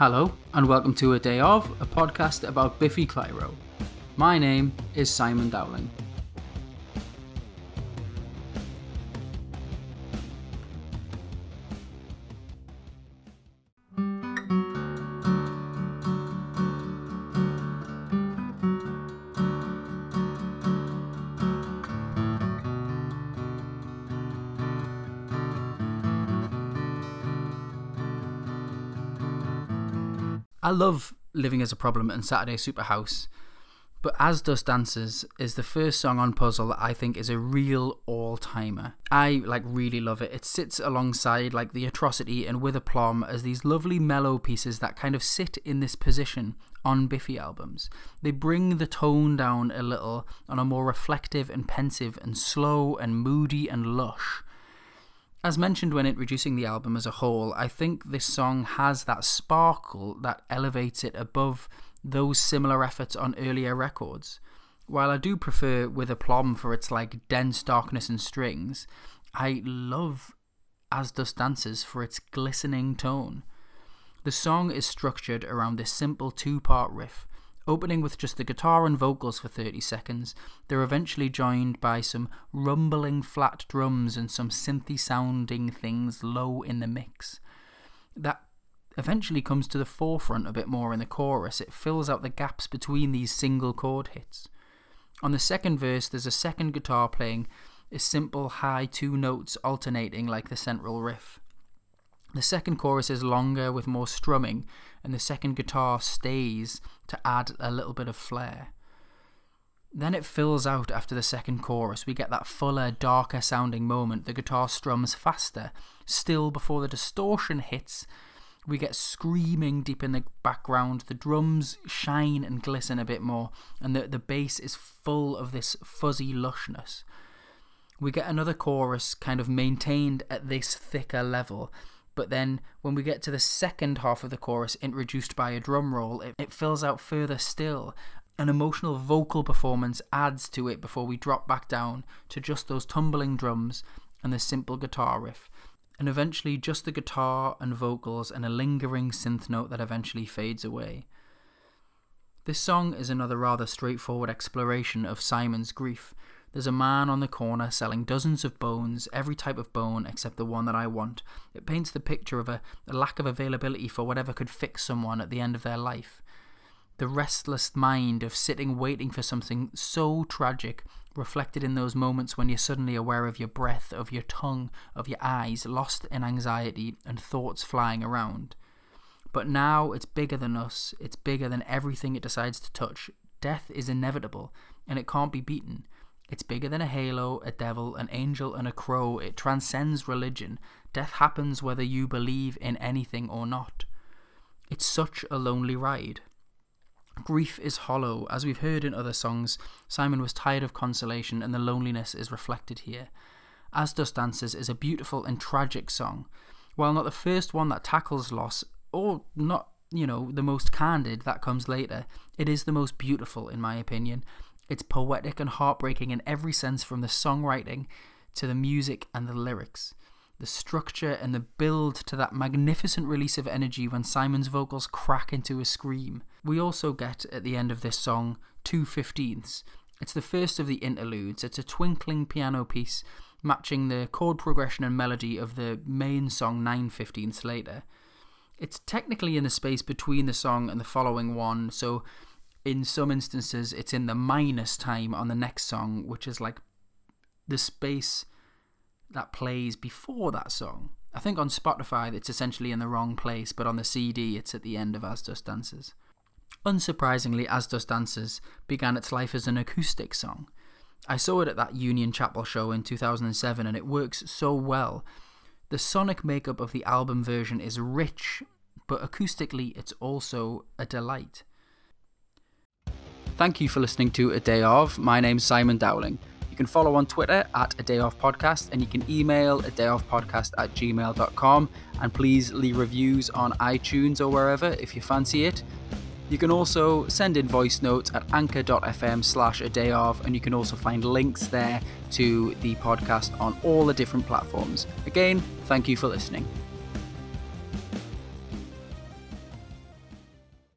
Hello, and welcome to A Day Of, a podcast about Biffy Clyro. My name is Simon Dowling. I love Living Is a Problem and Saturday Superhouse, but As Dust Dances is the first song on Puzzle that I think is a real all timer. I like really love it. It sits alongside like The Atrocity and With Aplomb as these lovely mellow pieces that kind of sit in this position on Biffy albums. They bring the tone down a little on a more reflective and pensive and slow and moody and lush. As mentioned when introducing the album as a whole, I think this song has that sparkle that elevates it above those similar efforts on earlier records. While I do prefer With Aplomb for its like dense darkness and strings, I love As Dust Dances for its glistening tone. The song is structured around this simple two part riff Opening with just the guitar and vocals for 30 seconds, they're eventually joined by some rumbling flat drums and some synthy sounding things low in the mix. That eventually comes to the forefront a bit more in the chorus. It fills out the gaps between these single chord hits. On the second verse, there's a second guitar playing a simple high two notes alternating like the central riff. The second chorus is longer with more strumming, and the second guitar stays to add a little bit of flair. Then it fills out after the second chorus. We get that fuller, darker sounding moment. The guitar strums faster. Still, before the distortion hits, we get screaming deep in the background. The drums shine and glisten a bit more, and the, the bass is full of this fuzzy lushness. We get another chorus kind of maintained at this thicker level, but then when we get to the second half of the chorus introduced by a drum roll, it, it fills out further still. An emotional vocal performance adds to it before we drop back down to just those tumbling drums and the simple guitar riff. And eventually, just the guitar and vocals and a lingering synth note that eventually fades away. This song is another rather straightforward exploration of Simon's grief, there's a man on the corner selling dozens of bones, every type of bone except the one that I want. It paints the picture of a, a lack of availability for whatever could fix someone at the end of their life. The restless mind of sitting waiting for something so tragic, reflected in those moments when you're suddenly aware of your breath, of your tongue, of your eyes, lost in anxiety and thoughts flying around. But now it's bigger than us, it's bigger than everything it decides to touch. Death is inevitable, and it can't be beaten. It's bigger than a halo, a devil, an angel, and a crow. It transcends religion. Death happens whether you believe in anything or not. It's such a lonely ride. Grief is hollow. As we've heard in other songs, Simon was tired of consolation, and the loneliness is reflected here. As Dust Dances is a beautiful and tragic song. While not the first one that tackles loss, or not, you know, the most candid, that comes later, it is the most beautiful, in my opinion. It's poetic and heartbreaking in every sense from the songwriting to the music and the lyrics. The structure and the build to that magnificent release of energy when Simon's vocals crack into a scream. We also get at the end of this song two fifteenths. It's the first of the interludes. It's a twinkling piano piece matching the chord progression and melody of the main song nine fifteenths later. It's technically in the space between the song and the following one, so in some instances it's in the minus time on the next song, which is like the space that plays before that song. I think on Spotify it's essentially in the wrong place, but on the CD it's at the end of As Dust Dances. Unsurprisingly, As Dust Dances began its life as an acoustic song. I saw it at that Union Chapel show in 2007 and it works so well. The sonic makeup of the album version is rich, but acoustically it's also a delight. Thank you for listening to A Day Of. My name's Simon Dowling. You can follow on Twitter at A Day Of Podcast and you can email a day of podcast at gmail.com and please leave reviews on iTunes or wherever if you fancy it. You can also send in voice notes at anchor.fm slash a day of, and you can also find links there to the podcast on all the different platforms. Again, thank you for listening.